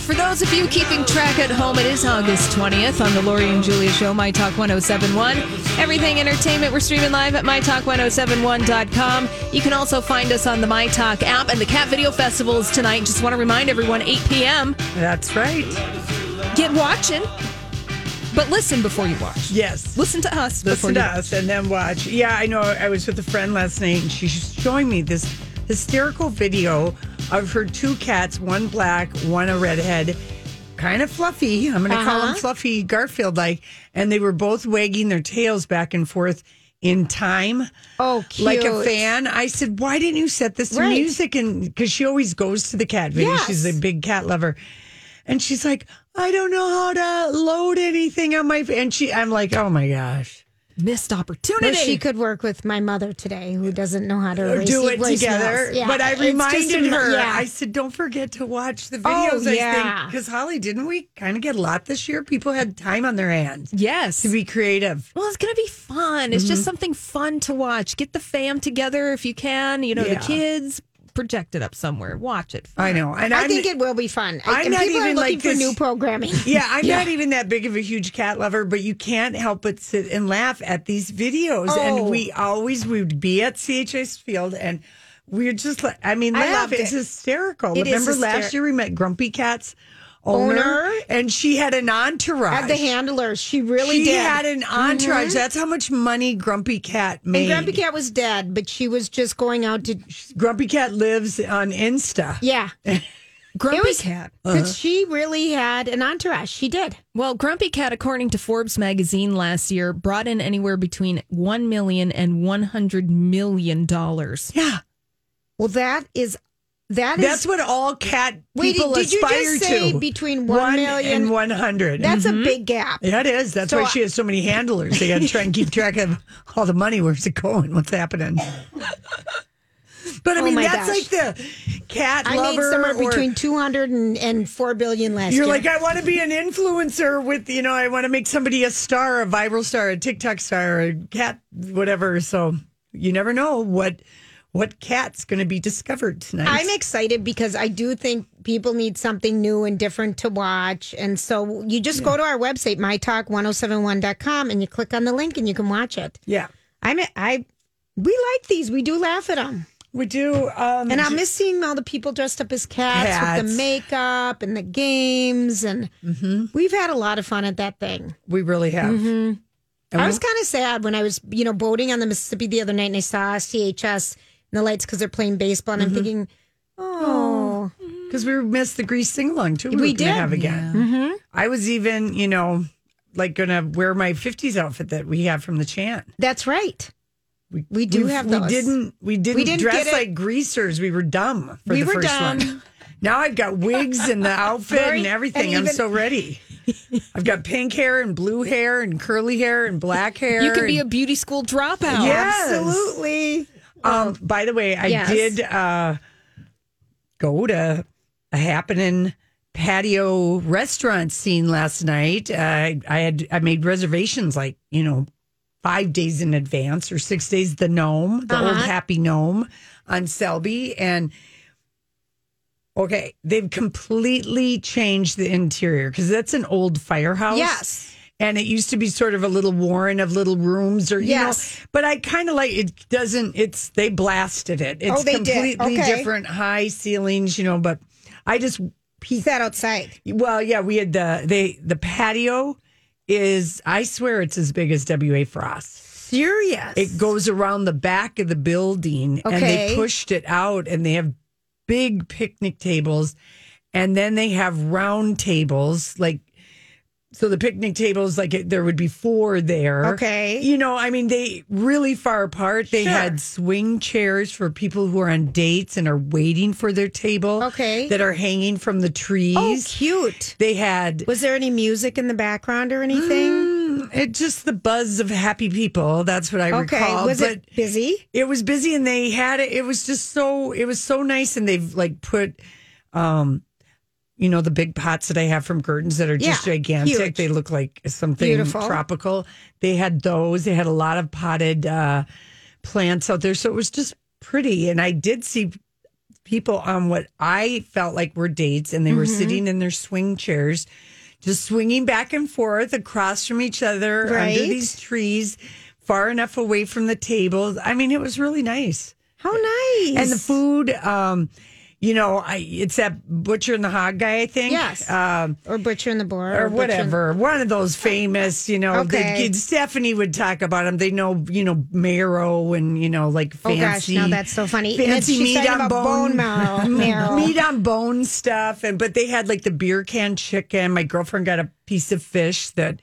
For those of you keeping track at home, it is August 20th on the Lori and Julia Show, My Talk 1071. Everything entertainment, we're streaming live at MyTalk1071.com. You can also find us on the My Talk app, and the Cat Video Festival is tonight. Just want to remind everyone, 8 p.m. That's right. Get watching, but listen before you watch. Yes. Listen to us before Listen to you us and then watch. Yeah, I know. I was with a friend last night and she's showing me this hysterical video of her two cats, one black, one a redhead, kind of fluffy. I'm going to call Uh-huh. them fluffy Garfield like. And they were both wagging their tails back and forth in time. Oh, Like a fan. I said, why didn't you set this to Right. music? And because she always goes to the cat video. Yes. She's a big cat lover. And she's like, I don't know how to load anything on my. And she, I'm like, oh my gosh. Missed opportunity. she could work with my mother today, who doesn't know how to Or erase do it together. Yeah, but I reminded her. Yeah. I said, "Don't forget to watch the Oh, videos." I yeah. think because Holly, didn't we kind of get a lot this year? People had time on their hands yes. to be creative. Well, it's going to be fun. It's Mm-hmm. just something fun to watch. Get the fam together if you can. You know, Yeah. the kids, project it up somewhere. Watch it. I know, and I I'm, think it will be fun. I'm and not people are even looking like for new programming. Yeah, I'm not even that big of a huge cat lover, but you can't help but sit and laugh at these videos. Oh. And we always we would be at CHS Field and we're just like, I mean, I laugh. It's it. hysterical. It Remember last year we met Grumpy Cat's owner, Owner. and she had an entourage. At the handlers, she really she did. had an entourage. Mm-hmm. That's how much money Grumpy Cat made. and Grumpy Cat was dead, but she was just going out to. Grumpy Cat lives on Insta. Yeah, Grumpy It was- Cat. but uh-huh. she really had an entourage. She did. Well, Grumpy Cat, according to Forbes magazine last year, brought in anywhere between one million and one hundred million dollars. Yeah, Well, that is that is. that's what all cat Wait, people did you aspire just say to. between one million- and one hundred. that's a mm-hmm. big gap. Yeah, it is. That's So why I- she has so many handlers. They got to try and keep track of all the money. Where's it going? What's happening? But I Oh mean, my that's gosh. like the cat I made lover. somewhere or- between 200 and, and 4 billion last year. You're year. like, I want to be an influencer with, you know, I want to make somebody a star, a viral star, a TikTok star, a cat, whatever. So you never know what what cat's going to be discovered tonight. I'm excited because I do think people need something new and different to watch. And so you just go to our website, mytalk1071.com, and you click on the link and you can watch it. yeah, I'm I we like these. We do laugh at them. we do. Um, And I miss seeing all the people dressed up as cats, with the makeup and the games. And we've had a lot of fun at that thing. we really have. And I was kind of sad when I was, you know, boating on the Mississippi the other night and I saw CHS and the lights because they're playing baseball. And I'm mm-hmm. thinking, oh, Because mm-hmm. we missed the Grease sing along too. We were gonna did. have again. Mm-hmm. I was even, you know, like gonna wear my '50s outfit that we have from the chant. that's right. We, we do we, have we didn't we didn't, didn't dress like greasers. We were dumb for We the were first dumb. one. Now I've got wigs and the outfit Very- and everything. and I'm so ready. I've got pink hair and blue hair and curly hair and black hair. You could be a beauty school dropout. Yes. Absolutely. Um, by the way, I Yes. did uh, go to a happening patio restaurant scene last night. Uh, I had I made reservations like you know five days in advance or six days. The Gnome, the old Happy Gnome on Selby, and okay, they've completely changed the interior because that's an old firehouse. Yes. And it used to be sort of a little warren of little rooms, or you Yes. know. But I kind of like it. Doesn't it's they blasted it? It's Oh, they did. completely Okay. different, high ceilings, you know. But I just he Sat outside. Well, yeah, we had the they the patio is I swear it's as big as WA Frost. Serious. It goes around the back of the building and they pushed it out and they have big picnic tables and then they have round tables like so the picnic tables like it, there would be four there. Okay. You know, I mean they really far apart. They Sure. had swing chairs for people who are on dates and are waiting for their table. Okay. That are hanging from the trees. Oh, cute. They had Was there any music in the background or anything? it just the buzz of happy people. That's what I okay. recall. Was but it busy? it was busy and they had it. It was just so it was so nice and they've like put um you know the big pots that I have from Curtains that are just Yeah, gigantic. huge. They look like something Beautiful. tropical. They had those. They had a lot of potted uh plants out there. So it was just pretty. And I did see people on what I felt like were dates and they were Mm-hmm. sitting in their swing chairs, just swinging back and forth across from each other under these trees, far enough away from the tables. I mean, it was really nice. How nice. And the food, um, you know, I it's that butcher and the hog guy, I think. Yes. Um, or Butcher in the Boar. or Butcher- whatever, one of those famous, you know. Okay. they- Stephanie would talk about them. They know, you know, marrow and you know, like fancy. Oh gosh, now that's so funny. Fancy meat on bone, bone marrow. meat on bone stuff, and but they had like the beer can chicken. My girlfriend got a piece of fish that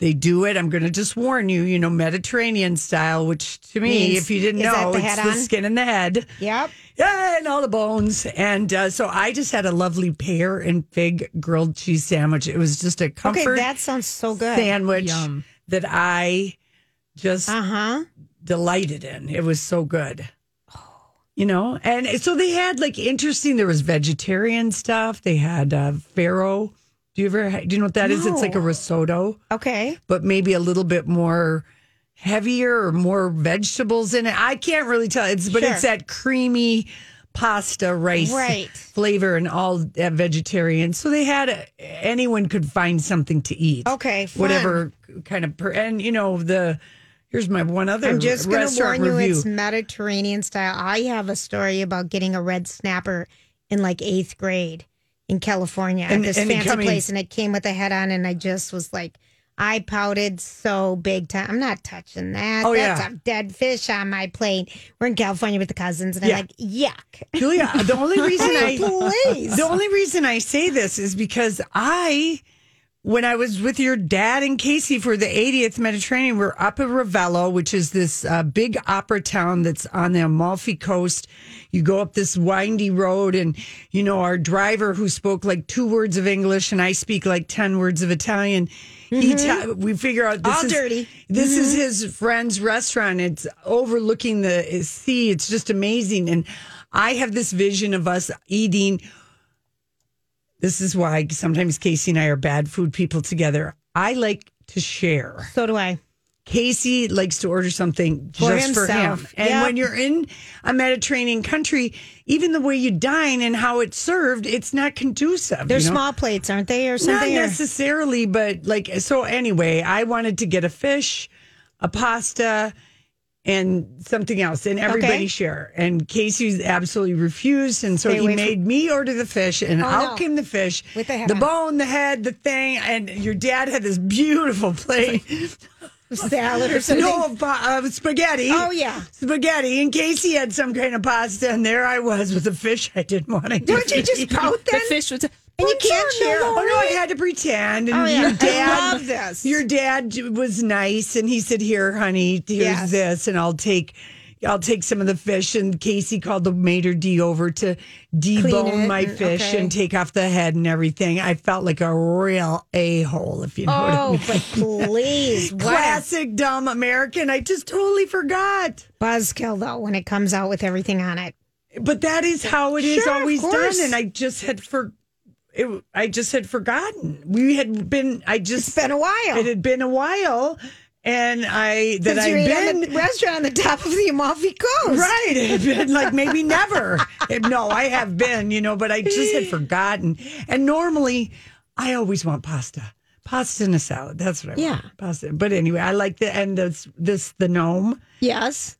they do it. I'm going to just warn you, you know, Mediterranean style, which to me, Means- if you didn't know, the it's head the skin and the head. Yep. Yeah, and all the bones. And uh, so I just had a lovely pear and fig grilled cheese sandwich. It was just a comfort. Okay, that sounds so good. sandwich Yum. that I just Uh huh. delighted in. It was so good. You know, and so they had like interesting. There was vegetarian stuff. They had uh, farro. Do you ever? Do you know what that is? It's like a risotto, Okay. but maybe a little bit more heavier or more vegetables in it. I can't really tell. It's but Sure. it's that creamy pasta rice Right. flavor and all uh, vegetarian. So they had anyone could find something to eat. Okay, fun. whatever kind of per, and you know the. Here's my one other I'm just going to restaurant warn you review. it's Mediterranean style. I have a story about getting a red snapper in like eighth grade in California And- at this fancy coming- place, and it came with a head on, and I just was like, I pouted so big time. I'm not touching that. Oh, That's yeah. a dead fish on my plate. We're in California with the cousins, and I'm like, yuck. Julia, the only reason I Please. the only reason I say this is because I when I was with your dad and Casey for the 80th Mediterranean, we're up at Ravello, which is this uh, big opera town that's on the Amalfi coast. You go up this windy road, and you know our driver who spoke like two words of English, and I speak like ten words of Italian. He mm-hmm. ta- we figure out this All is dirty. this is mm-hmm. his friend's restaurant. It's overlooking the uh, sea. It's just amazing. And I have this vision of us eating. This is why sometimes Casey and I are bad food people together. I like to share. So do I. Casey likes to order something For just for him. himself. And Yep. when you're in a Mediterranean country, even the way you dine and how it's served, it's not conducive. They're you know? small plates, aren't they, or Not something? or- necessarily, but like so. Anyway, I wanted to get a fish, a pasta, and something else, and everybody Okay. share. And Casey absolutely refused, and so Stay he away from- made me order the fish, and Oh, out no. came the fish With the head the bone, the head, the thing, and your dad had this beautiful plate. Salad or something. No, pa- uh, spaghetti. Oh, yeah. spaghetti. In case Casey had some kind of pasta, and there I was with a fish I didn't want to. Don't you just pout The then? fish was. and you can't share. Oh no, I had to pretend. And Oh, yeah. your I dad, love this. Your dad was nice, and he said, "Here, honey, here's Yes. this, and I'll take." I'll take some of the fish, and Casey called the maitre d over to debone my fish okay. and take off the head and everything. I felt like a real a hole, if you know what I Oh, mean. but please. What Classic dumb American. I just totally forgot. buzzkill, though, when it comes out with everything on it. But that is how it is Sure, always done, and I just had for. It, I just had forgotten. We had been. I just It's been a while. It had been a while, and I that on been the restaurant on the top of the Amalfi Coast. right. Had been like maybe never. No, I have been, you know, but I just had forgotten. And normally, I always want pasta, pasta and a salad. That's what I Yeah. want. Pasta. But anyway, I like the and this this the gnome. Yes.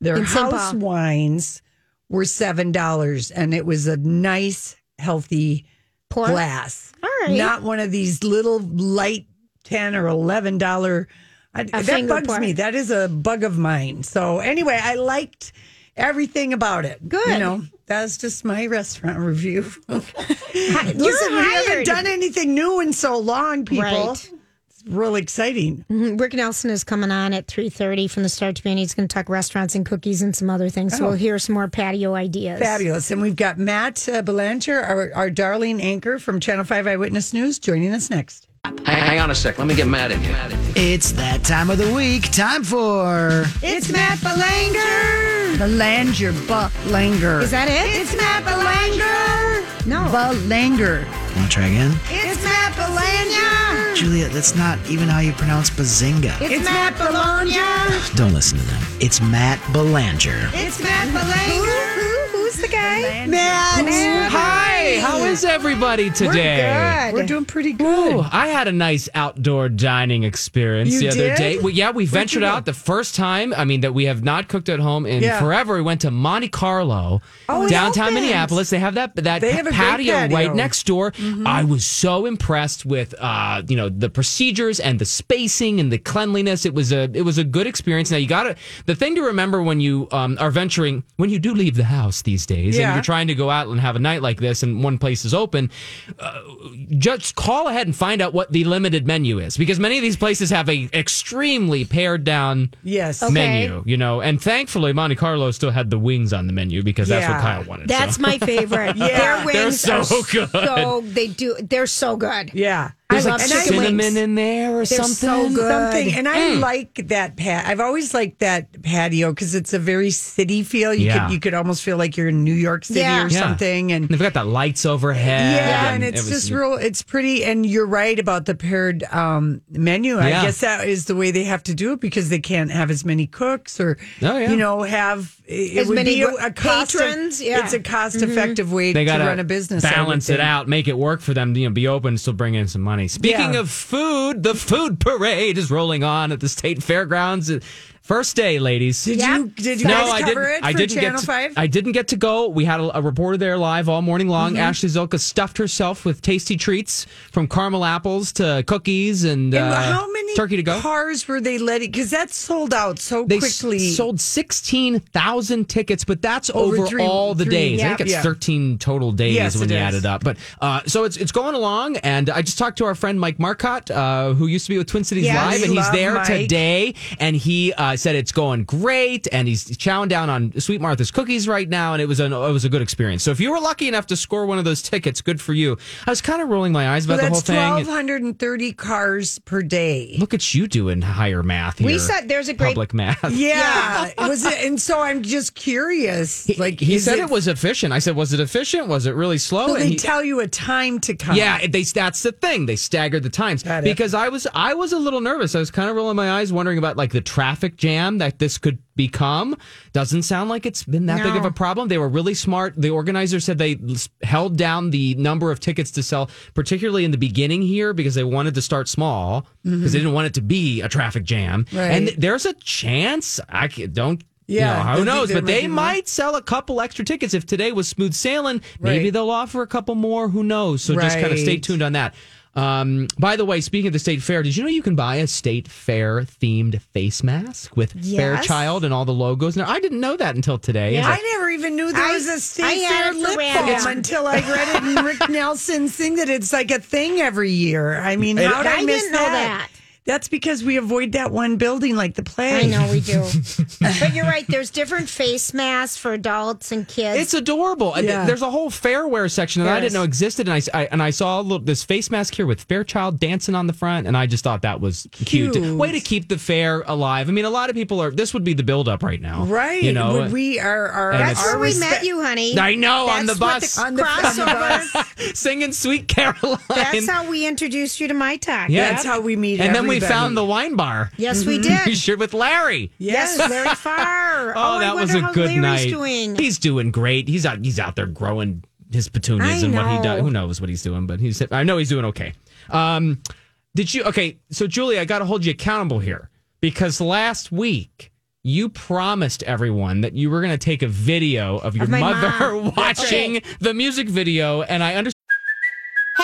Their In house Paul. wines were seven dollars, and it was a nice, healthy Pour? glass. All right. Not one of these little light ten or eleven dollar. That bugs me. That is a bug of mine. So anyway, I liked everything about it. Good. You know, that's just my restaurant review. Listen, we haven't done anything new in so long, people. Right. It's real exciting. Rick Nelson is coming on at 3.30 from the start to be, and he's going to talk restaurants and cookies and some other things. So Oh. we'll hear some more patio ideas. Fabulous. And we've got Matt uh, Belanger, our, our darling anchor from Channel 5 Eyewitness News, joining us next. Hang, hang on a sec. Let me get mad at you. It's that time of the week. Time for. It's Matt Belanger. Belanger, Belanger. Is that it? It's Matt Belanger. No. Belanger. Want to try again? It's Matt Belanger. Julia, that's not even how you pronounce bazinga. It's, Matt Bologna. Don't listen to them. It's Matt Belanger. It's Matt Who, Belanger. who, who's the guy? Matt. Hi, how is everybody today? Good. We're doing pretty good. Ooh, I had a nice outdoor dining experience You the other did? day. Well, yeah, we ventured you go? out the first time. I mean, that we have not cooked at home in Yeah. forever. We went to Monte Carlo, Oh, it downtown opens. Minneapolis. They have that that They have a great patio, patio. Mm-hmm. right next door. I was so impressed with uh, you know the procedures and the spacing and the cleanliness. It was a it was a good experience. Now you got to the thing to remember when you um, are venturing when you do leave the house these days Yeah. and you're trying to go out and have a night like this and one place is open uh, just call ahead and find out what the limited menu is because many of these places have a extremely pared down Yes. menu you know and thankfully monte carlo still had the wings on the menu because that's what kyle wanted That's so. my favorite. Yeah. Their wings They're are so good. So they do. They're so good. Yeah. There's I like love chicken cinnamon wings. in there or They're so something good. Something, and I Mm. like that pat. I've always liked that patio because it's a very city feel. You Yeah. could you could almost feel like you're in New York City Yeah. or Yeah. something. And they've got the lights overhead yeah, and it it's was- just real. It's pretty, and you're right about the paired um, menu. I Yeah. guess that is the way they have to do it because they can't have as many cooks or, Oh, yeah. you know, have it As would many be a, a cost patrons, yeah. It's a cost mm-hmm. effective way they to run a business. Balance it out, make it work for them, you know, be open, still bring in some money. Speaking Yeah. of food, the food parade is rolling on at the state fairgrounds. First day, ladies. Did Yeah. you did you no, guys I cover didn't. it I for didn't Channel get. To, Five? I didn't get to go. We had a, a reporter there live all morning long. Mm-hmm. Ashley Zilka stuffed herself with tasty treats from caramel apples to cookies and, And uh, how many turkey to go. cars were they letting? Because that sold out so They s- quickly. sold 16,000 tickets, but that's Over over, three- all the three- days. I think it's Yeah. 13 total days Yes, when you is. add it up. But uh, so it's it's going along, and I just talked to our friend Mike Marcotte, uh, who used to be with Twin Cities Yes. Live, and he's there Mike. today, and he uh, Uh, said it's going great, and he's chowing down on Sweet Martha's cookies right now, and it was an, it was a good experience. So if you were lucky enough to score one of those tickets, good for you. I was kind of rolling my eyes so about the whole that's thing. twelve hundred and thirty cars per day. Look at you doing higher math here. We said there's a great. public math. Yeah, was it? And so I'm just curious. Like he said it, was efficient. I said, was it efficient? Was it really slow? So they he- tell you a time to come. yeah, they that's the thing. They staggered the times because I was I was a little nervous. I was kind of rolling my eyes, wondering about like the traffic jam that this could become. Doesn't sound like it's been that big of a problem. They were really smart. The organizers said they held down the number of tickets to sell, particularly in the beginning here, because they wanted to start small because they didn't want it to be a traffic jam. Mm-hmm. Right. And there's a chance I don't. Yeah, you know, who knows? But they be more. might sell a couple extra tickets if today was smooth sailing. Maybe they'll offer a couple more. Who knows? So just kind of stay tuned on that. Um, by the way, speaking of the state fair, did you know you can buy a state fair themed face mask with Yes. Fairchild and all the logos? Now, I didn't know that until today. Yeah. It's I never even knew there I- was a I state had fair it for lip random. balm until I read it in Rick Nelson's thing that it's like a thing every year. I mean, how did I, I miss didn't know that. That's because we avoid that one building like the plague. I know we do, but you're right. There's different face masks for adults and kids. It's adorable. Yeah. There's a whole fairwear section that I didn't know existed, and I, I- and I saw a little, this face mask here with Fairchild dancing on the front, and I just thought that was cute. Cute. Way to keep the fair alive. I mean, a lot of people are. This would be the buildup right now, Right. You know, Would we are, are That's where we respect- met you, honey. I know, on the bus. On the- on the crossover. singing "Sweet Caroline." That's how we introduced you to my talk. Yeah. That's how we meet. and then we everybody. found the wine bar. Yes, we You did. sure with Larry. Yes, Larry Farr. Oh, I that was wonder a how good Larry's night. Doing. He's doing great. He's out. He's out there growing his petunias I and what he know. does. Who knows what he's doing? But he's. I know he's doing okay. Um, did you? Okay, so Julie, I got to hold you accountable here because last week. You promised everyone that you were going to take a video of your Of my mother mom. That's watching the music video, and I understand.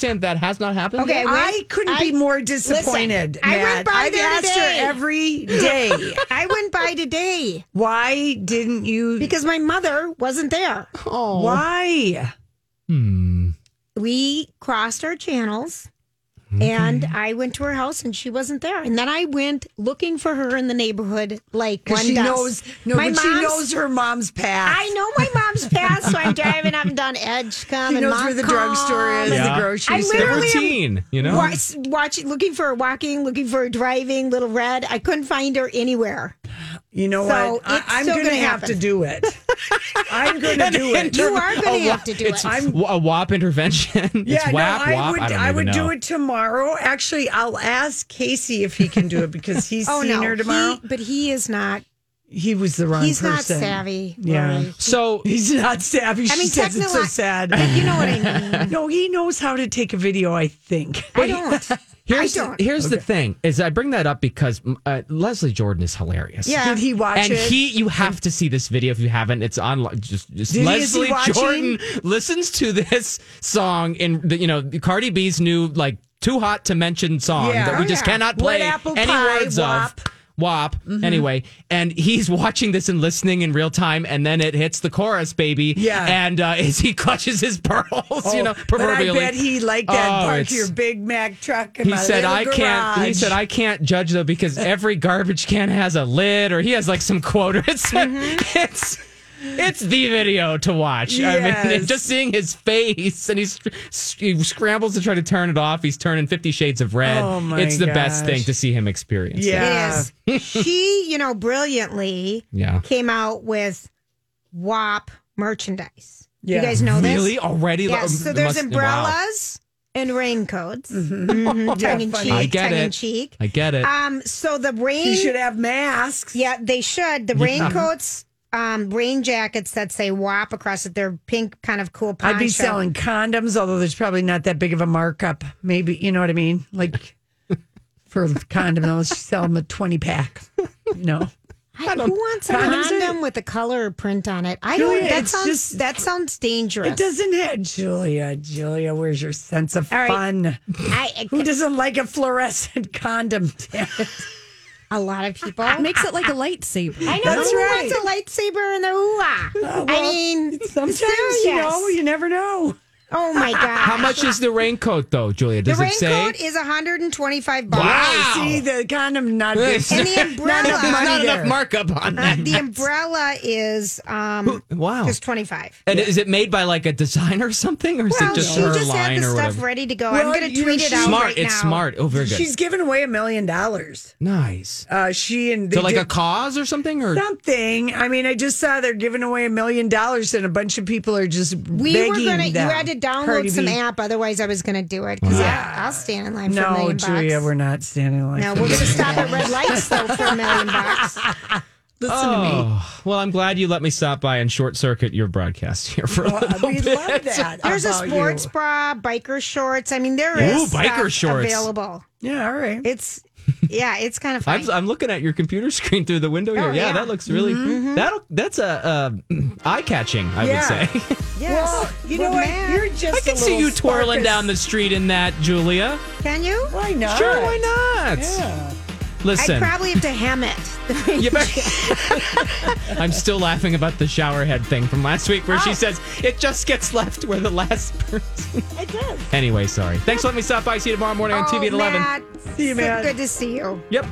Sam, that has not happened. Okay, I couldn't be more disappointed, Listen, I went by I've there asked today. her every day. I went by today Why didn't you? because my mother wasn't there. Oh. Why? Hmm. We crossed our channels. And I went to her house and she wasn't there. And then I went looking for her in the neighborhood like one she does. knows. No, My but she knows her mom's past. I know my mom's past, so I'm driving up and down Edgcumbe She and knows where the drugstore is, Montcalm. the grocery I store. The literally am routine, you know? Watch, watch, looking for her walking, looking for her driving, little red. I couldn't find her anywhere. You know So what? I, I'm going to have to do it. I'm going to do it. You are going to A have to do it. it's it. a WAP intervention. Yeah, it's no, WAP, I WAP. would. I, don't I would even do it tomorrow. Actually, I'll ask Casey if he can do it because he's Oh seen no, her tomorrow. He, but he is not. He, was the wrong He's not savvy. Yeah. Lori. So He's not savvy. I She mean, says it's so sad. But you know what I mean. No, he knows how to take a video. I think. I don't. Here's I don't. The, here's the thing: is I bring that up because uh, Leslie Jordan is hilarious. Yeah. Did he watch and it? he, you have to see this video if you haven't. It's on. Just, just Did he- he Leslie? Jordan listens to this song in the, you know Cardi B's new like "Too Hot to Mention" song Yeah. that we Oh, just yeah. cannot What play apple any pie, words WAP. of. WAP. Anyway, and he's watching this and listening in real time, and then it hits the chorus, baby. Yeah. And uh, as he clutches his pearls, you know, proverbially. But I bet he liked that Oh, park your Big Mac truck. He said I can't. He said I can't judge though because every garbage can has a lid, or he has like some quote. It's it's it's the video to watch. I mean, just seeing his face, and he's he scrambles to try to turn it off. He's turning Fifty Shades of Red. Oh, my it's the best thing to see him experience. it. Yeah. It is. she, you know, brilliantly Yeah. came out with WAP merchandise. Yeah. You guys know this? Really already? Yes. So there's must- umbrellas and raincoats. Mhm, Yeah, tongue in cheek. I get tongue in it. cheek. I get it. Um. So the rain. He should have masks. Yeah, they should. The raincoats, um, rain jackets that say WAP across it. They're pink, kind of cool. Poncho. I'd be selling condoms, although there's probably not that big of a markup. Maybe you know what I mean. Like for condoms, sell them a twenty pack. You know. I, who wants a Condoms are- condom with a color print on it? I Julia, don't. That sounds. just- that sounds dangerous. It doesn't have Julia. Julia, where's your sense of All right. fun? I, Who doesn't like a fluorescent condom? Damn it. a lot of people. It makes it like a lightsaber. I know That's who right. wants a lightsaber and the ooh-ah. Uh, I well, mean, Sometimes you serious. know, you never know. Oh my god! How much is the raincoat though, Julia? The Does it say? The raincoat is 125 bucks. Wow. See, the condom not good. And the umbrella, Not enough Not enough markup on uh, that. the umbrella is um Wow. just 25. And is it made by like a designer or something, or is Well, it just she her just had line the or stuff whatever? ready to go. Well, I'm going to you tweet know, it she's out Smart. right it's now. smart. Oh, very good. She's giving away a million dollars. nice. Uh, she and they To like did a cause or something, or something. I mean, I just saw they're giving away a million dollars, and a bunch of people are just We begging were gonna. You them. had to download Cardi some B. app, otherwise I was gonna do it. Because yeah. I'll stand in line for a No, million Julia, bucks. we're not standing like. No, we're gonna stop at red lights though for a million bucks. Listen to me. Oh, well, I'm glad you let me stop by and short circuit your broadcast here for a little We bit. love that. There's a about you. sports bra, biker shorts. I mean, there Ooh, is biker stuff shorts. available. Yeah, all right. It's yeah, it's kind of fun. I'm, I'm looking at your computer screen through the window here. Oh, yeah, yeah. that looks really that that's a, uh eye catching. I Yeah. would say. yes. Well, you Well, know what? man, You're just. I a can see you twirling sparkus. down the street in that, Julia. Can you? Why not? Sure, why not? Yeah. Listen, I'd probably have to ham it. I'm still laughing about the shower head thing from last week where she Oh. says it just gets left where the last person. it does. Anyway, sorry. Thanks for letting me stop by. See you tomorrow morning on TV at 11. Oh, Matt, See you, so Matt. Good to see you. Yep.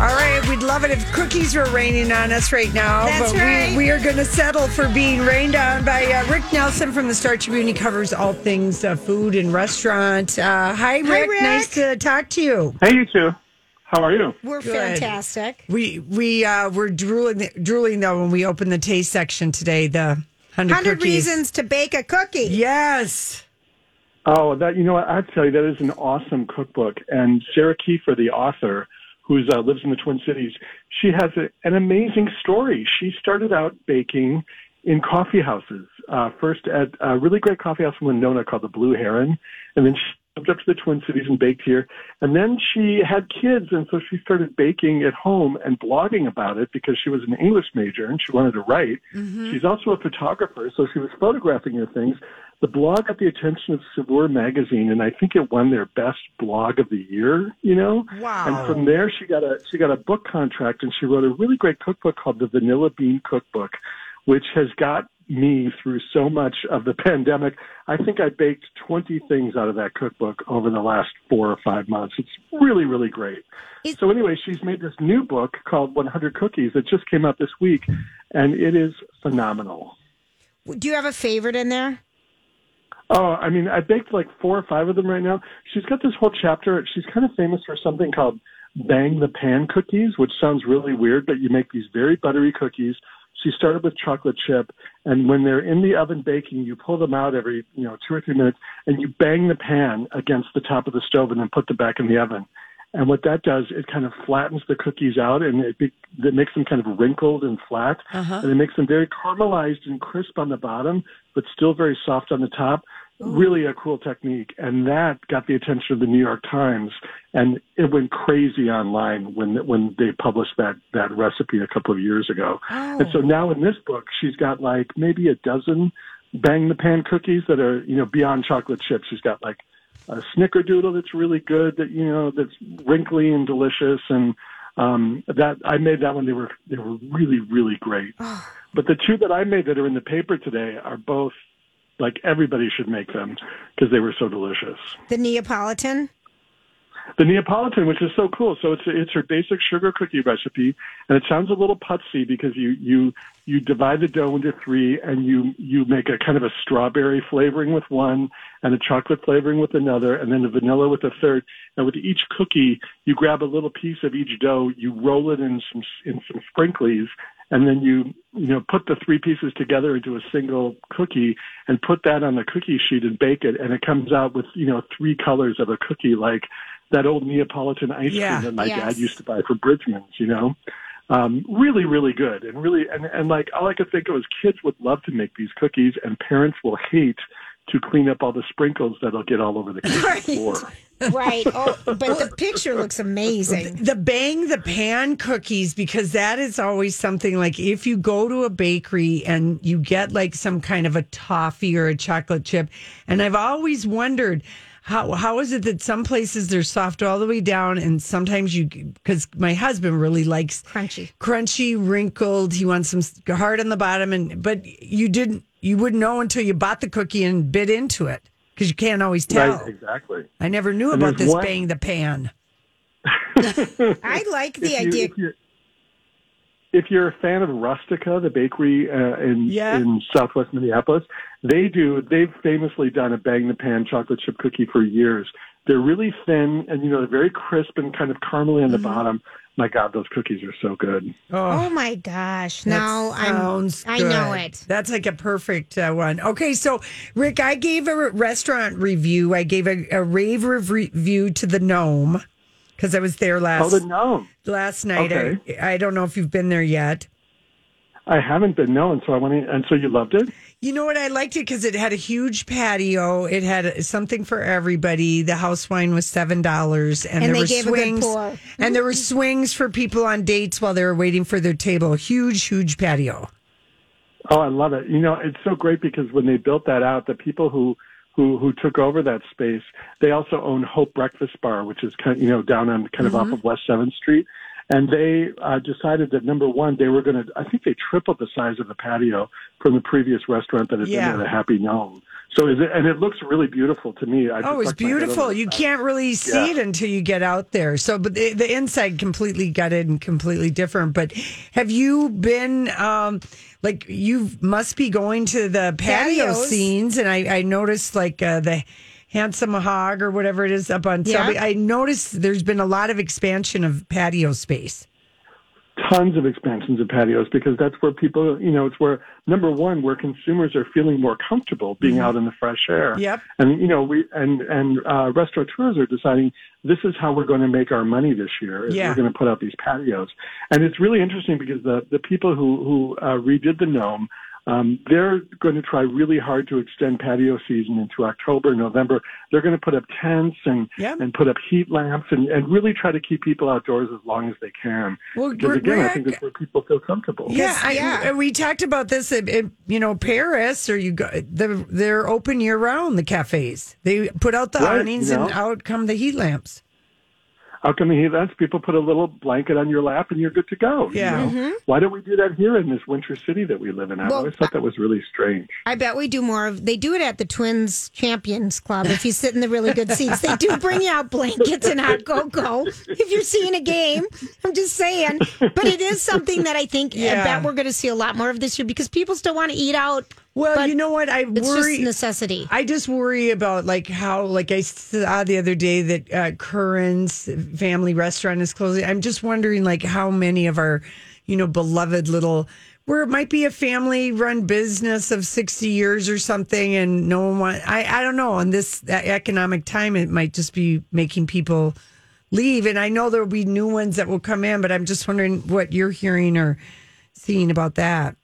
All right, we'd love it if cookies were raining on us right now. That's but right. we, we are going to settle for being rained on by uh, Rick Nelson from the Star Tribune. He covers all things uh, food and restaurant. Uh, hi, Rick. hi, Rick. Nice to talk to you. Hey, you two. How are you? We're Good. fantastic. We we uh, were drooling drooling though when we opened the taste section today. The hundred reasons to bake a cookie. Yes. Oh, that you know what? I tell you, that is an awesome cookbook. And Sarah Kieffer, the author, who uh, lives in the Twin Cities, she has a, an amazing story. She started out baking in coffee houses. Uh, first at a really great coffee house in Winona called the Blue Heron, and then she moved up to the Twin Cities and baked here. And then she had kids, and so she started baking at home and blogging about it because she was an English major and she wanted to write. Mm-hmm. She's also a photographer, so she was photographing her things. The blog got the attention of Saveur magazine, and I think it won their best blog of the year. You know, Wow. and from there she got a she got a book contract, and she wrote a really great cookbook called the Vanilla Bean Cookbook, which has got me through so much of the pandemic. I think I baked 20 things out of that cookbook over the last four or five months. It's really, really great. so anyway, she's made this new book called 100 Cookies that just came out this week, and it is phenomenal. Do you have a favorite in there? Oh, I mean, I baked like four or five of them right now. She's got this whole chapter. She's kind of famous for something called bang the pan cookies, which sounds really weird, but you make these very buttery cookies. She started with chocolate chip, and when they're in the oven baking, you pull them out every you know two or three minutes, and you bang the pan against the top of the stove, and then put them back in the oven. And what that does, it kind of flattens the cookies out, and it, be, it makes them kind of wrinkled and flat, Uh-huh. and it makes them very caramelized and crisp on the bottom, but still very soft on the top. Really a cool technique, and that got the attention of the New York Times, and it went crazy online when when they published that that recipe a couple of years ago. And so now in this book, she's got like maybe a dozen bang the pan cookies that are you know beyond chocolate chip. She's got like a snickerdoodle that's really good that you know that's wrinkly and delicious and um that I made that one they were they were really really great. But the two that I made that are in the paper today are both like everybody should make them because they were so delicious. The Neapolitan? The Neapolitan, which is so cool. So it's it's her basic sugar cookie recipe, and it sounds a little putsy because you you you divide the dough into three, and you you make a kind of a strawberry flavoring with one, and a chocolate flavoring with another, and then a vanilla with a third. And with each cookie, you grab a little piece of each dough, you roll it in some in some sprinklies, and then you you know put the three pieces together into a single cookie and put that on the cookie sheet and bake it, and it comes out with you know three colors of a cookie like that old Neapolitan ice Yeah. cream that my Yes. dad used to buy for Bridgeman's, you know. Um, really, really good, and really, and, and like all I could think of was kids would love to make these cookies, and parents will hate to clean up all the sprinkles that'll get all over the kitchen floor. Right. Oh, but the picture looks amazing. The bang the pan cookies because that is always something like if you go to a bakery and you get like some kind of a toffee or a chocolate chip, and I've always wondered. How, how is it that some places they're soft all the way down and sometimes you because my husband really likes Crunchy. crunchy wrinkled he wants some hard on the bottom and but you didn't you wouldn't know until you bought the cookie and bit into it because you can't always tell Right, exactly. i never knew And about this one- bang the pan I like the If you- idea. if you're, if you're a fan of Rustica, the bakery uh, in Yeah. in Southwest Minneapolis, they do. They've famously done a bang the pan chocolate chip cookie for years. They're really thin and you know they're very crisp and kind of caramely on the bottom. My God, those cookies are so good. Oh my gosh. Now I'm sounds I know it. That's like a perfect uh, one. Okay, so Rick, I gave a restaurant review. I gave a, a rave review to the Gnome because I was there last Oh, the gnome. last night. Okay. I, I don't know if you've been there yet. I haven't been known, so I want to. And so you loved it. You know what? I liked it because it had a huge patio. It had something for everybody. The house wine was seven dollars, and, And there they were gave a good swings. pour. And there were swings for people on dates while they were waiting for their table. Huge, huge patio. Oh, I love it. You know, it's so great because when they built that out, the people who who who took over that space. They also own Hope Breakfast Bar, which is kind of, you know down on kind of off mm-hmm. of West Seventh Street. And they uh, decided that number one, they were going to. I think they tripled the size of the patio from the previous restaurant that had Yeah. been there, the Happy Gnome. So is it, and it looks really beautiful to me. I Oh, it's stuck my head over beautiful. You can't really see Yeah. it until you get out there. So, but the, the inside completely gutted and completely different. But have you been, um, like, you must be going to the patio Patios. scenes. And I, I noticed, like, uh, the Handsome Hog or whatever it is up on Yeah. Selby. I noticed there's been a lot of expansion of patio space. tons of expansions of patios because that's where people, you know, it's where number one, where consumers are feeling more comfortable being out in the fresh air. Mm-hmm. Yep. And you know, we and and uh, restaurateurs are deciding this is how we're going to make our money this year. is Yeah. We're going to put out these patios, and it's really interesting because the the people who who uh, redid the gnome. Um, they're going to try really hard to extend patio season into October, November. They're going to put up tents and Yep. and put up heat lamps and, and really try to keep people outdoors as long as they can. Well, Because Rick- again, I think that's where people feel comfortable. Yeah, I, yeah. we talked about this at, at, you know Paris, or you go. The, they're open year round. The cafes they put out the Right, awnings you and out come the heat lamps. How come the heat? People put a little blanket on your lap and you're good to go. you Yeah. know? Mm-hmm. Why don't we do that here in this winter city that we live in? I've Well, always thought that was really strange. I bet we do more of. They do it at the Twins Champions Club. If you sit in the really good seats, they do bring you out blankets and hot cocoa. If you're seeing a game, I'm just saying. But it is something that I think I bet we're going to see a lot more of this year because people still want to eat out. Well, but you know what? I It's worry. just necessity. I just worry about like how, like I saw the other day that uh, Curran's family restaurant is closing. I'm just wondering like how many of our, you know, beloved little where it might be a family run business of 60 years or something and no one want I I don't know in this economic time it might just be making people leave and I know there'll be new ones that will come in but I'm just wondering what you're hearing or seeing about that.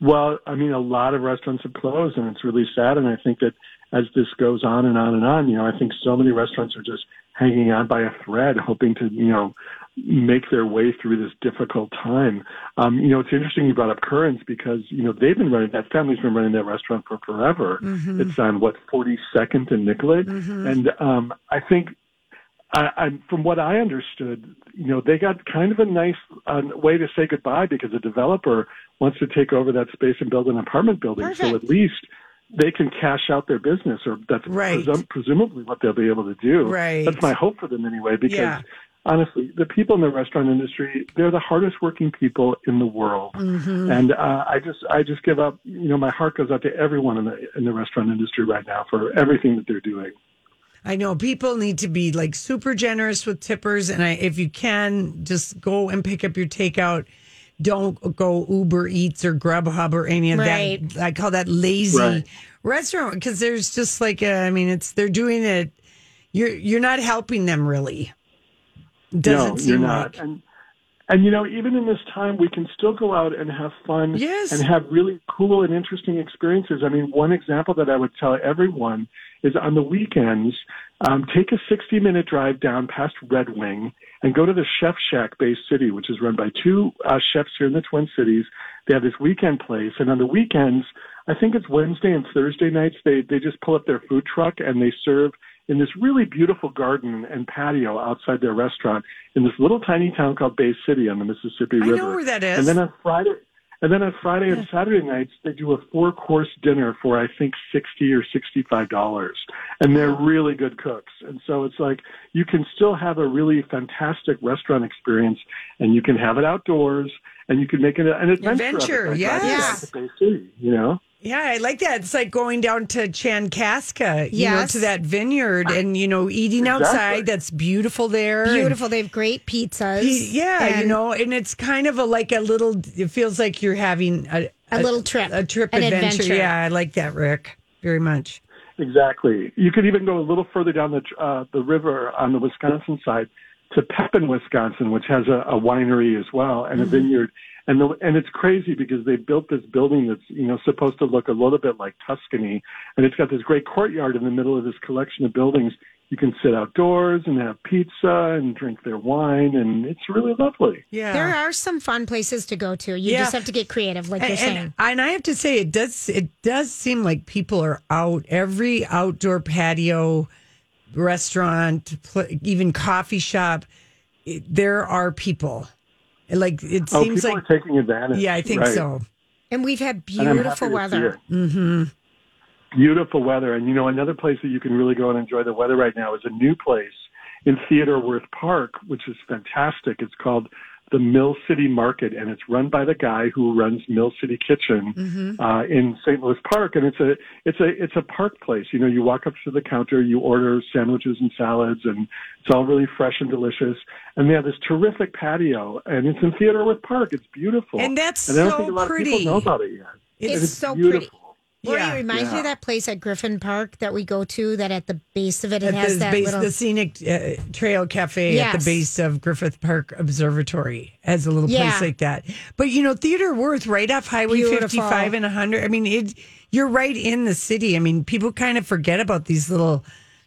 Well, I mean, a lot of restaurants have closed, and it's really sad. And I think that as this goes on and on and on, you know, I think so many restaurants are just hanging on by a thread, hoping to, you know, make their way through this difficult time. Um, you know, it's interesting you brought up Curran's because, you know, they've been running, that family's been running that restaurant for forever. It's on what, 42nd and Nicollet. And um, I think I, I, from what I understood, you know, they got kind of a nice uh, way to say goodbye because the developer wants to take over that space and build an apartment building. So at least they can cash out their business, or that's Right. presum- presumably what they'll be able to do. Right. That's my hope for them anyway, because Yeah. honestly, the people in the restaurant industry, they're the hardest working people in the world. Mm-hmm. And uh, I just, I just give up. You know, my heart goes out to everyone in the in the restaurant industry right now for everything that they're doing. I know people need to be like super generous with tippers, and I, if you can, just go and pick up your takeout. Don't go Uber Eats or Grubhub or any of Right. that. I call that lazy Right. restaurant because there's just like a, I mean, it's they're doing it. You're you're not helping them really. Doesn't no, seem you're not. like. And and you know, even in this time, we can still go out and have fun Yes. and have really cool and interesting experiences. I mean, one example that I would tell everyone is on the weekends, um, take a 60 minute drive down past Red Wing and go to the Chef Shack based City, which is run by two uh, chefs here in the Twin Cities. They have this weekend place, and on the weekends, I think it's Wednesday and Thursday nights, they they just pull up their food truck and they serve in this really beautiful garden and patio outside their restaurant in this little tiny town called Bay City on the Mississippi River. I know where that is. And then on Friday, and then on Friday and Saturday nights, they do a four course dinner for I think sixty or sixty five dollars, and they're really good cooks. And so it's like you can still have a really fantastic restaurant experience, and you can have it outdoors, and you can make it an adventure. of it Adventure, by yes. down to Bay City, you know. Yeah, I like that. It's like going down to Chankaska, you know, to that vineyard and, you know, eating Exactly. outside. That's beautiful there. and- Beautiful. They have great pizzas. He- yeah, you know, and it's kind of a like a little. It feels like you're having a, A little trip, a trip an adventure. adventure. Yeah, I like that, Rick, very much. Exactly. You could even go a little further down the uh, the river on the Wisconsin side to Pepin, Wisconsin, which has a, a winery as well and a vineyard. And the, and it's crazy because they built this building that's you know supposed to look a little bit like Tuscany, and it's got this great courtyard in the middle of this collection of buildings. You can sit outdoors and have pizza and drink their wine, and it's really lovely. Yeah. There are some fun places to go to. You Yeah. just have to get creative, like you're and, saying. and, and I have to say, it does it does seem like people are out every outdoor patio, restaurant, pl- even coffee shop. it- there are people. Like it oh, seems people like, are taking advantage. yeah, I think Right. so. And we've had And I'm happy beautiful weather. Mm-hmm. beautiful weather. And you know, another place that you can really go and enjoy the weather right now is a new place in Theodore Wirth Park, which is fantastic. It's called the Mill City Market, and it's run by the guy who runs Mill City Kitchen Mm-hmm. uh, in St. Louis Park. And it's a it's a it's a park place. You know, you walk up to the counter, you order sandwiches and salads, and it's all really fresh and delicious. And they have this terrific patio, and it's in Theodore Wirth Park. It's beautiful, And that's and I don't so think a lot pretty. of people know about it yet. It's, it's so beautiful. pretty. Lori, Yeah. it reminds me of that place at Griffith Park that we go to. That at the base of it, it At has the that base, little. the scenic uh, trail cafe at the base of Griffith Park Observatory has a little Yeah. place like that. But you know, Theodore Wirth, right off Highway Beautiful. 55 and 100. I mean, it, you're right in the city. I mean, people kind of forget about these little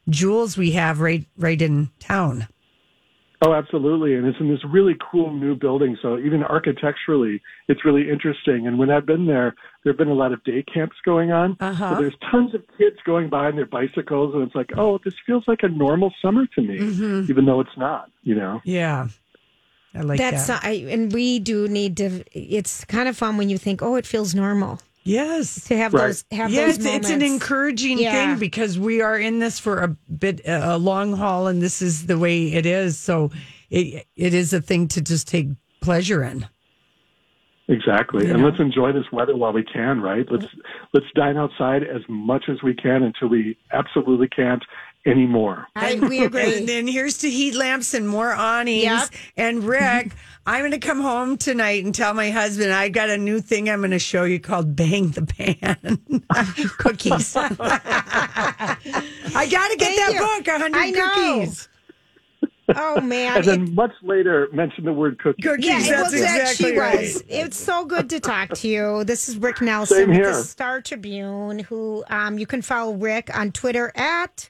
jewels we have right right in town. Oh, absolutely. And it's in this really cool new building. So even architecturally, it's really interesting. And when I've been there, there have been a lot of day camps going on. Uh-huh. So there's tons of kids going by on their bicycles. And it's like, oh, this feels like a normal summer to me, Mhm. even though it's not, you know? Yeah. I like That's that. uh, I, and we do need to. It's kind of fun when you think, oh, it feels normal yes. to have Right. those have yeah, those it's, it's an encouraging Yeah. thing because we are in this for a bit a long haul, and this is the way it is. So it it is a thing to just take pleasure in. Exactly. You and know? let's enjoy this weather while we can, right? Let's, let's dine outside as much as we can until we absolutely can't anymore. I, we agree. And then here's to heat lamps and more awnings. Yep. And Rick, I'm going to come home tonight and tell my husband I got a new thing I'm going to show you called Bang the Pan cookies. I got to get Thank that you. book, 100 I know. cookies. oh man, And then much later, mention the word cookie. Cookies, Yeah, it that's was that exactly she right. was. It's so good to talk to you. This is Rick Nelson Same with here. the Star Tribune, who um, you can follow Rick on Twitter at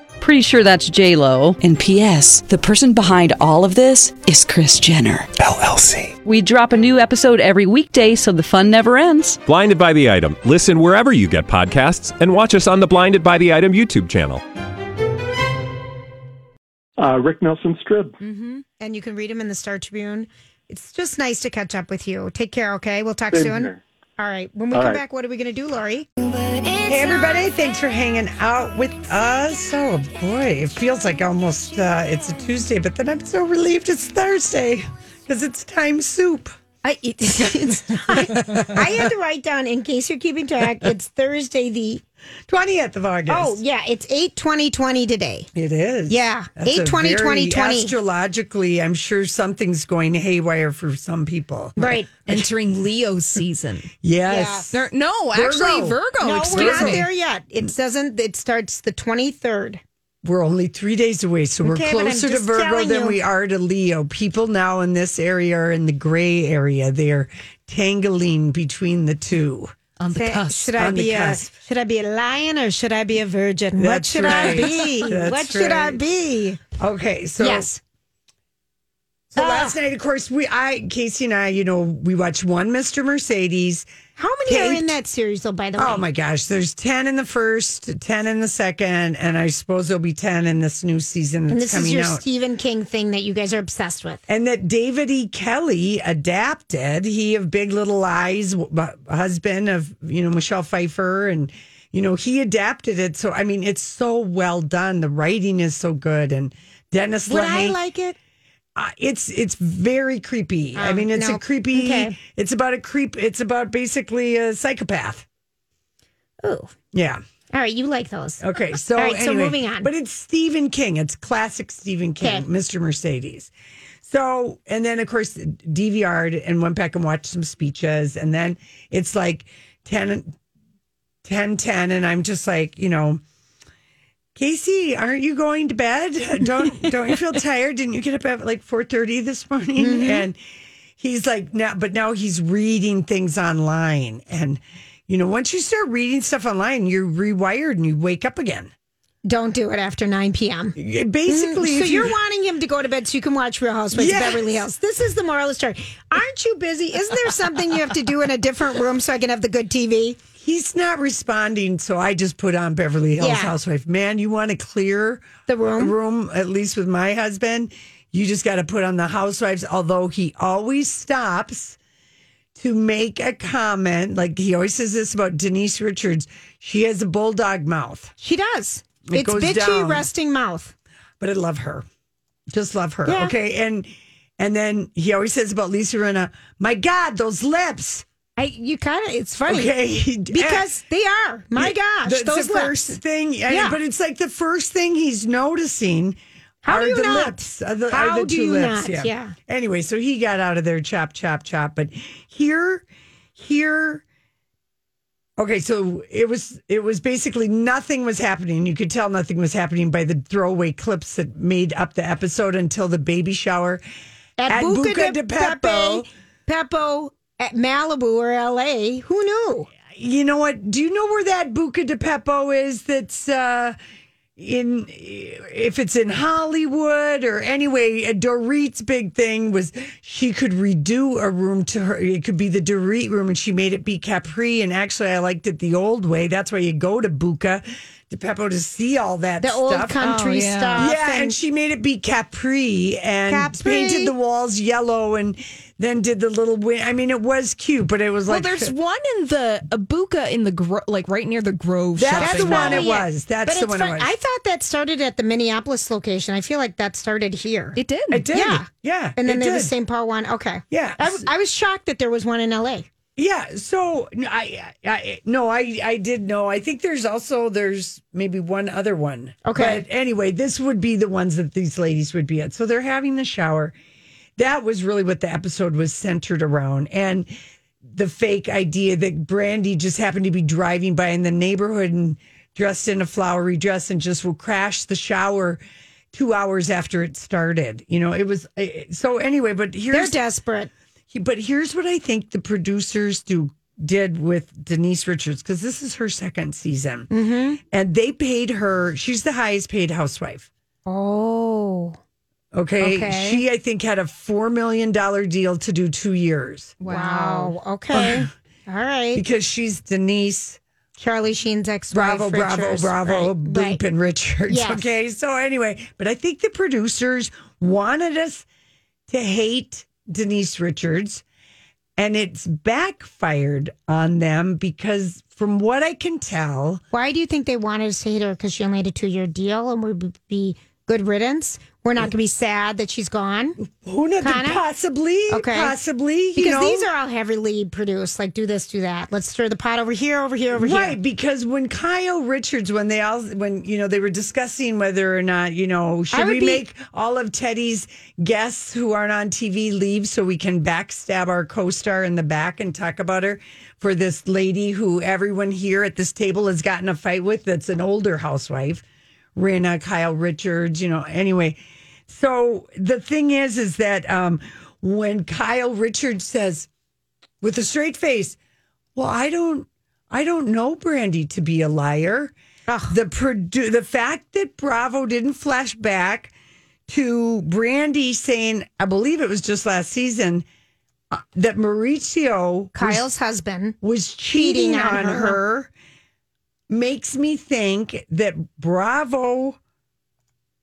Pretty sure that's J Lo. And P.S. The person behind all of this is Kris Jenner LLC. We drop a new episode every weekday, so the fun never ends. Blinded by the item. Listen wherever you get podcasts, and watch us on the Blinded by the Item YouTube channel. Uh, Rick Nelson Strib. mm-hmm. and you can read him in the Star Tribune. It's just nice to catch up with you. Take care, okay? We'll talk Same soon. here. All right. When we All come right. back, what are we going to do, Lori? Hey, everybody. Thanks for hanging out with us. Oh, boy. It feels like almost uh, it's a Tuesday, but then I'm so relieved it's Thursday because it's time soup. I, it, it's, I, I had to write down, in case you're keeping track, it's Thursday the 20th of August. Oh, yeah. It's 8 2020 today. It is. Yeah. That's 8 a 20 very 2020. Astrologically, I'm sure something's going haywire for some people. Right. Entering Leo season. Yes. There- no, actually, Virgo. No, excuse we're not me. there yet. It doesn't. It starts the 23rd. We're only three days away, so we're Okay, closer to Virgo than you. we are to Leo. People now in this area are in the gray area. They're tangling between the two. On the Say, cusp. Should I on be a should I be a lion or should I be a virgin? what That's should I be? That's what should I be? Okay, so yes. So Ah. last night, of course, we I Casey and I, you know, we watched one Mr. Mercedes. How many are in that series though, by the oh, way? Oh my gosh, there's ten in the first, ten in the second, and I suppose there'll be ten in this new season that's And this coming is your out. Stephen King thing that you guys are obsessed with. and that David E. Kelley adapted. He of Big Little Lies, husband of you know Michelle Pfeiffer, and you know he adapted it. So I mean, it's so well done. The writing is so good, and Dennis Would I like it? Uh, it's it's very creepy. I Um, mean, it's no. a creepy. Okay. It's about a creep. It's about basically a psychopath. Oh, Yeah. all right. You like those? Okay. So All right, so moving on. But it's Stephen King. It's classic Stephen King, Okay. Mr. Mercedes. So and then of course DVR'd and went back and watched some speeches, and then it's like 10, 10, 10, and I'm just like, you know. Casey, aren't you going to bed? Don't don't you feel tired? Didn't you get up at like four thirty this morning? Mm-hmm. And he's like, now, but now he's reading things online, and you know, once you start reading stuff online, you're rewired and you wake up again. Don't do it after 9 p.m. Basically, Mm, so you're you- wanting him to go to bed so you can watch Real Housewives Yes. of Beverly Hills. This is the moral of the story. Aren't you busy? Isn't there something you have to do in a different room so I can have the good TV? He's not responding, so I just put on Beverly Hills Yeah. Housewife. Man, you want to clear the room? room, at least with my husband, you just got to put on the Housewives. Although he always stops to make a comment, like he always says this about Denise Richards. She has a bulldog mouth. She does. It it's bitchy, down. resting mouth. but I love her. Just love her. Yeah. Okay, and and then he always says about Lisa Rinna, "My God, those lips." I you kind of it's funny Okay, because they are. My gosh, That's those the lips. first thing. Yeah. Yeah. but it's like the first thing he's noticing. How are do you the not? lips? Are the, are How the do two you lips? not? Yeah. Anyway, so he got out of there, chop, chop, chop. But here, here. Okay, so it was it was basically nothing was happening. You could tell nothing was happening by the throwaway clips that made up the episode until the baby shower at, Buca, Buca de, de Beppo. Pepe, Peppo at Malibu or L.A. Who knew? You know what? Do you know where that Buca de Pepo is? That's uh, in if it's in Hollywood or anyway. uh, Dorit's big thing was she could redo a room to her. It could be the Dorit room, and she made it be Capri. And actually, I liked it the old way. That's why you go to Buca de Pepo to see all that The stuff. old country Oh, yeah. stuff. Yeah, and, she made it be Capri and Capri. painted the walls yellow and then did the little win. I mean, it was cute, but it was like Well, like there's one in the Abuka in the gro- like right near the Grove. That's shopping the one mall. it was. That's the it's one fun- it was. I thought that started at the Minneapolis location. I feel like that started here. It did. It did. Yeah. Yeah. And then it they have the did. St. Paul one. Okay. Yeah. I, I was shocked that there was one in L.A. Yeah. So I, I, no, I, I did know. I think there's also there's maybe one other one. Okay. But anyway, this would be the ones that these ladies would be at. So they're having the shower. That was really what the episode was centered around, and the fake idea that Brandi just happened to be driving by in the neighborhood and dressed in a flowery dress and just will crash the shower two hours after it started. You know, it was eh, so anyway. But They're desperate. But here's what I think the producers do did with Denise Richards because this is her second season, Mm-hmm. and they paid her. She's the highest paid housewife. Oh. Okay, Okay. she I think had a four million dollar deal to do two years Wow. Okay. All right. because she's Denise. Charlie Sheen's ex Bravo, bravo, bravo, Boop and Richards. Yes. Okay, so anyway, but I think the producers wanted us to hate Denise Richards, and it's backfired on them because, from what I can tell, Why do you think they wanted to hate her? Because she only had a two year deal and would be good riddance? We're not going to be sad that she's gone. who knows? Kinda? Possibly, Okay. possibly, Because know? these are all heavily produced. Like, do this, do that. Let's stir the pot over here, over here, over right here. because when Kyle Richards, when they all, when you know they were discussing whether or not you know should we be- make all of Teddi's guests who aren't on TV leave so we can backstab our co-star in the back and talk about her for this lady who everyone here at this table has gotten a fight with. That's an older housewife, Rinna Kyle Richards. You know, anyway. So the thing is, is that um, when Kyle Richards says with a straight face, well, I don't, I don't know Brandi to be a liar. The produ- the fact that Bravo didn't flash back to Brandi saying, I believe it was just last season, uh, that Mauricio was- Kyle's husband was cheating, cheating on on, her. her. Makes me think that Bravo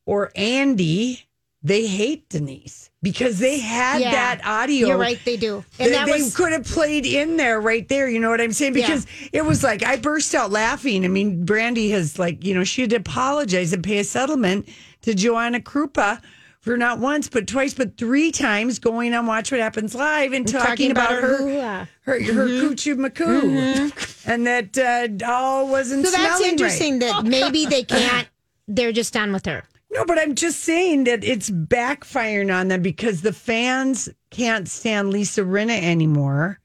or Andy they hate Denise because they had Yeah. that audio. You're right, they do. And they, that they could have played in there right there. You know what I'm saying? Yeah. Because it was like I burst out laughing. I mean, Brandi has like you know she had to apologize and pay a settlement to Joanna Krupa for not once but twice but three times going on Watch What Happens Live and talking, about, her hoo-ha. her her coochie macoo, and that uh, all wasn't. Mm-hmm. So that's interesting right. that maybe they can't, they're just done with her. No, but I'm just saying that it's backfiring on them because the fans can't stand Lisa Rinna anymore.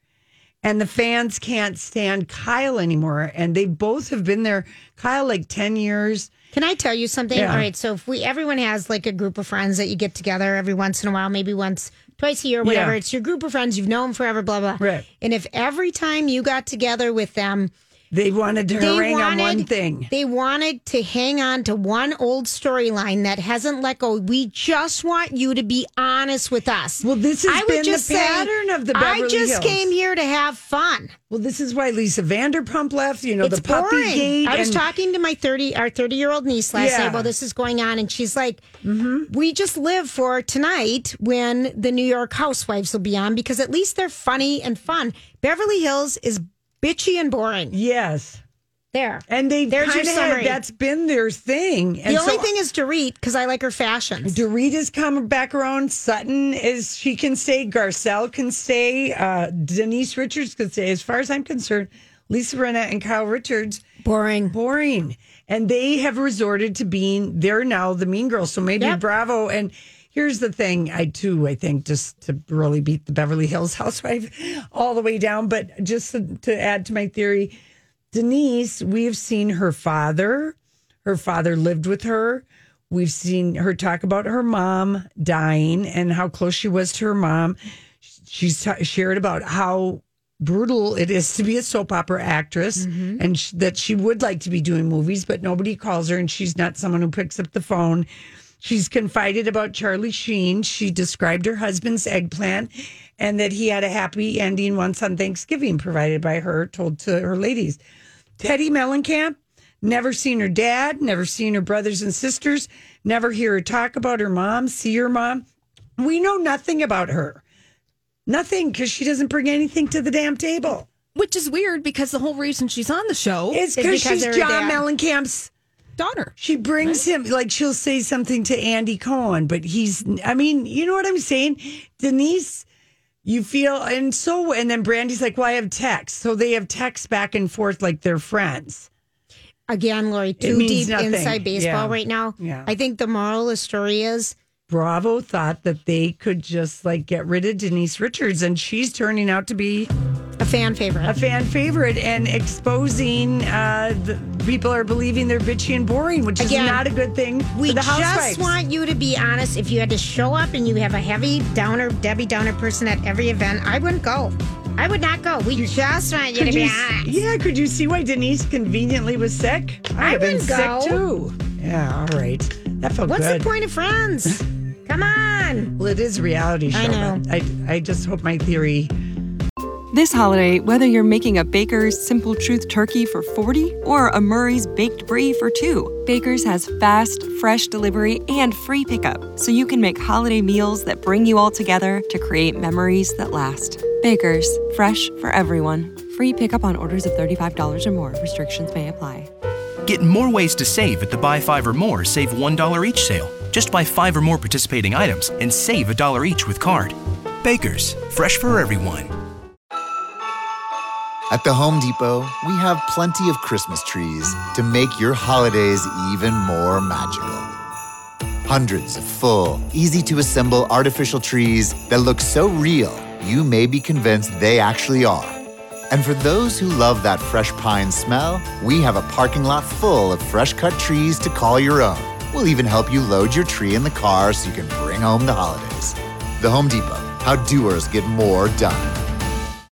And the fans can't stand Kyle anymore. And they both have been there, Kyle, like 10 years. Can I tell you something? Yeah. All right, so if we everyone has like a group of friends that you get together every once in a while, maybe once, twice a year, whatever. Yeah. It's your group of friends you've known forever, blah blah. Right. And if every time you got together with them, They wanted to they harangue on one thing. They wanted to hang on to one old storyline that hasn't let go. We just want you to be honest with us. Well, this has I been the just say, pattern of the Beverly I just Hills. came here to have fun. Well, this is why Lisa Vanderpump left, you know, it's the puppy boring. gate. I was and- talking to my thirty, our thirty-year-old niece last Yeah. night while this is going on, and she's like, Mm-hmm. "We just live for tonight when the New York Housewives will be on because at least they're funny and fun. Beverly Hills is bitchy and boring. Yes. There, And they There's your summary. that's been their thing. And the only so- thing is Dorit because I like her fashions. Dorita's come back around. Sutton is she can stay. Garcelle can stay. Uh, Denise Richards can stay. As far as I'm concerned, Lisa Renette and Kyle Richards boring, boring, and they have resorted to being. They're now the mean girls. So maybe Yep. Bravo. And here's the thing. I too. I think just to really beat the Beverly Hills housewife all the way down. But just to, to add to my theory, Denise, we've seen her father. Her father lived with her. We've seen her talk about her mom dying and how close she was to her mom. She's t- shared about how brutal it is to be a soap opera actress mm-hmm. and sh- that she would like to be doing movies, but nobody calls her and she's not someone who picks up the phone. She's confided about Charlie Sheen. She described her husband's eggplant and that he had a happy ending once on Thanksgiving, provided by her, told to her ladies. Teddi Mellencamp, never seen her dad, never seen her brothers and sisters, never hear her talk about her mom, see her mom. We know nothing about her. Nothing because she doesn't bring anything to the damn table. Which is weird because the whole reason she's on the show is because she's John dad- Mellencamp's daughter. She brings him like she'll say something to Andy Cohen, but he's I mean, you know what I'm saying? Denise, you feel and so and then Brandi's like, Well, I have text. So they have text back and forth like they're friends. Again, Lori, too deep nothing. inside baseball Yeah. right now. Yeah. I think the moral of the story is Bravo thought that they could just like get rid of Denise Richards and she's turning out to be a fan favorite. A fan favorite and exposing uh the people are believing they're bitchy and boring, which Again, is not a good thing We just housewives. want you to be honest. If you had to show up and you have a heavy downer, Debbie Downer person at every event, I wouldn't go. I would not go. We just want you to be you, honest. yeah, could you see why Denise conveniently was sick? I have been go. sick too. Yeah, all right. That felt What's good. What's the point of friends? Come on. Well, it is reality show. I know. I, I just hope my theory. This holiday, whether you're making a Baker's Simple Truth turkey for 40 or a Murray's Baked Brie for 2, Baker's has fast, fresh delivery and free pickup, so you can make holiday meals that bring you all together to create memories that last. Baker's, fresh for everyone. Free pickup on orders of $35 or more. Restrictions may apply. Get more ways to save at the Buy Five or More Save $1 each sale. Just buy five or more participating items and save a dollar each with card. Baker's, fresh for everyone. At the Home Depot, we have plenty of Christmas trees to make your holidays even more magical. Hundreds of full, easy to assemble artificial trees that look so real, you may be convinced they actually are. And for those who love that fresh pine smell, we have a parking lot full of fresh cut trees to call your own. We'll even help you load your tree in the car so you can bring home the holidays. The Home Depot, how doers get more done.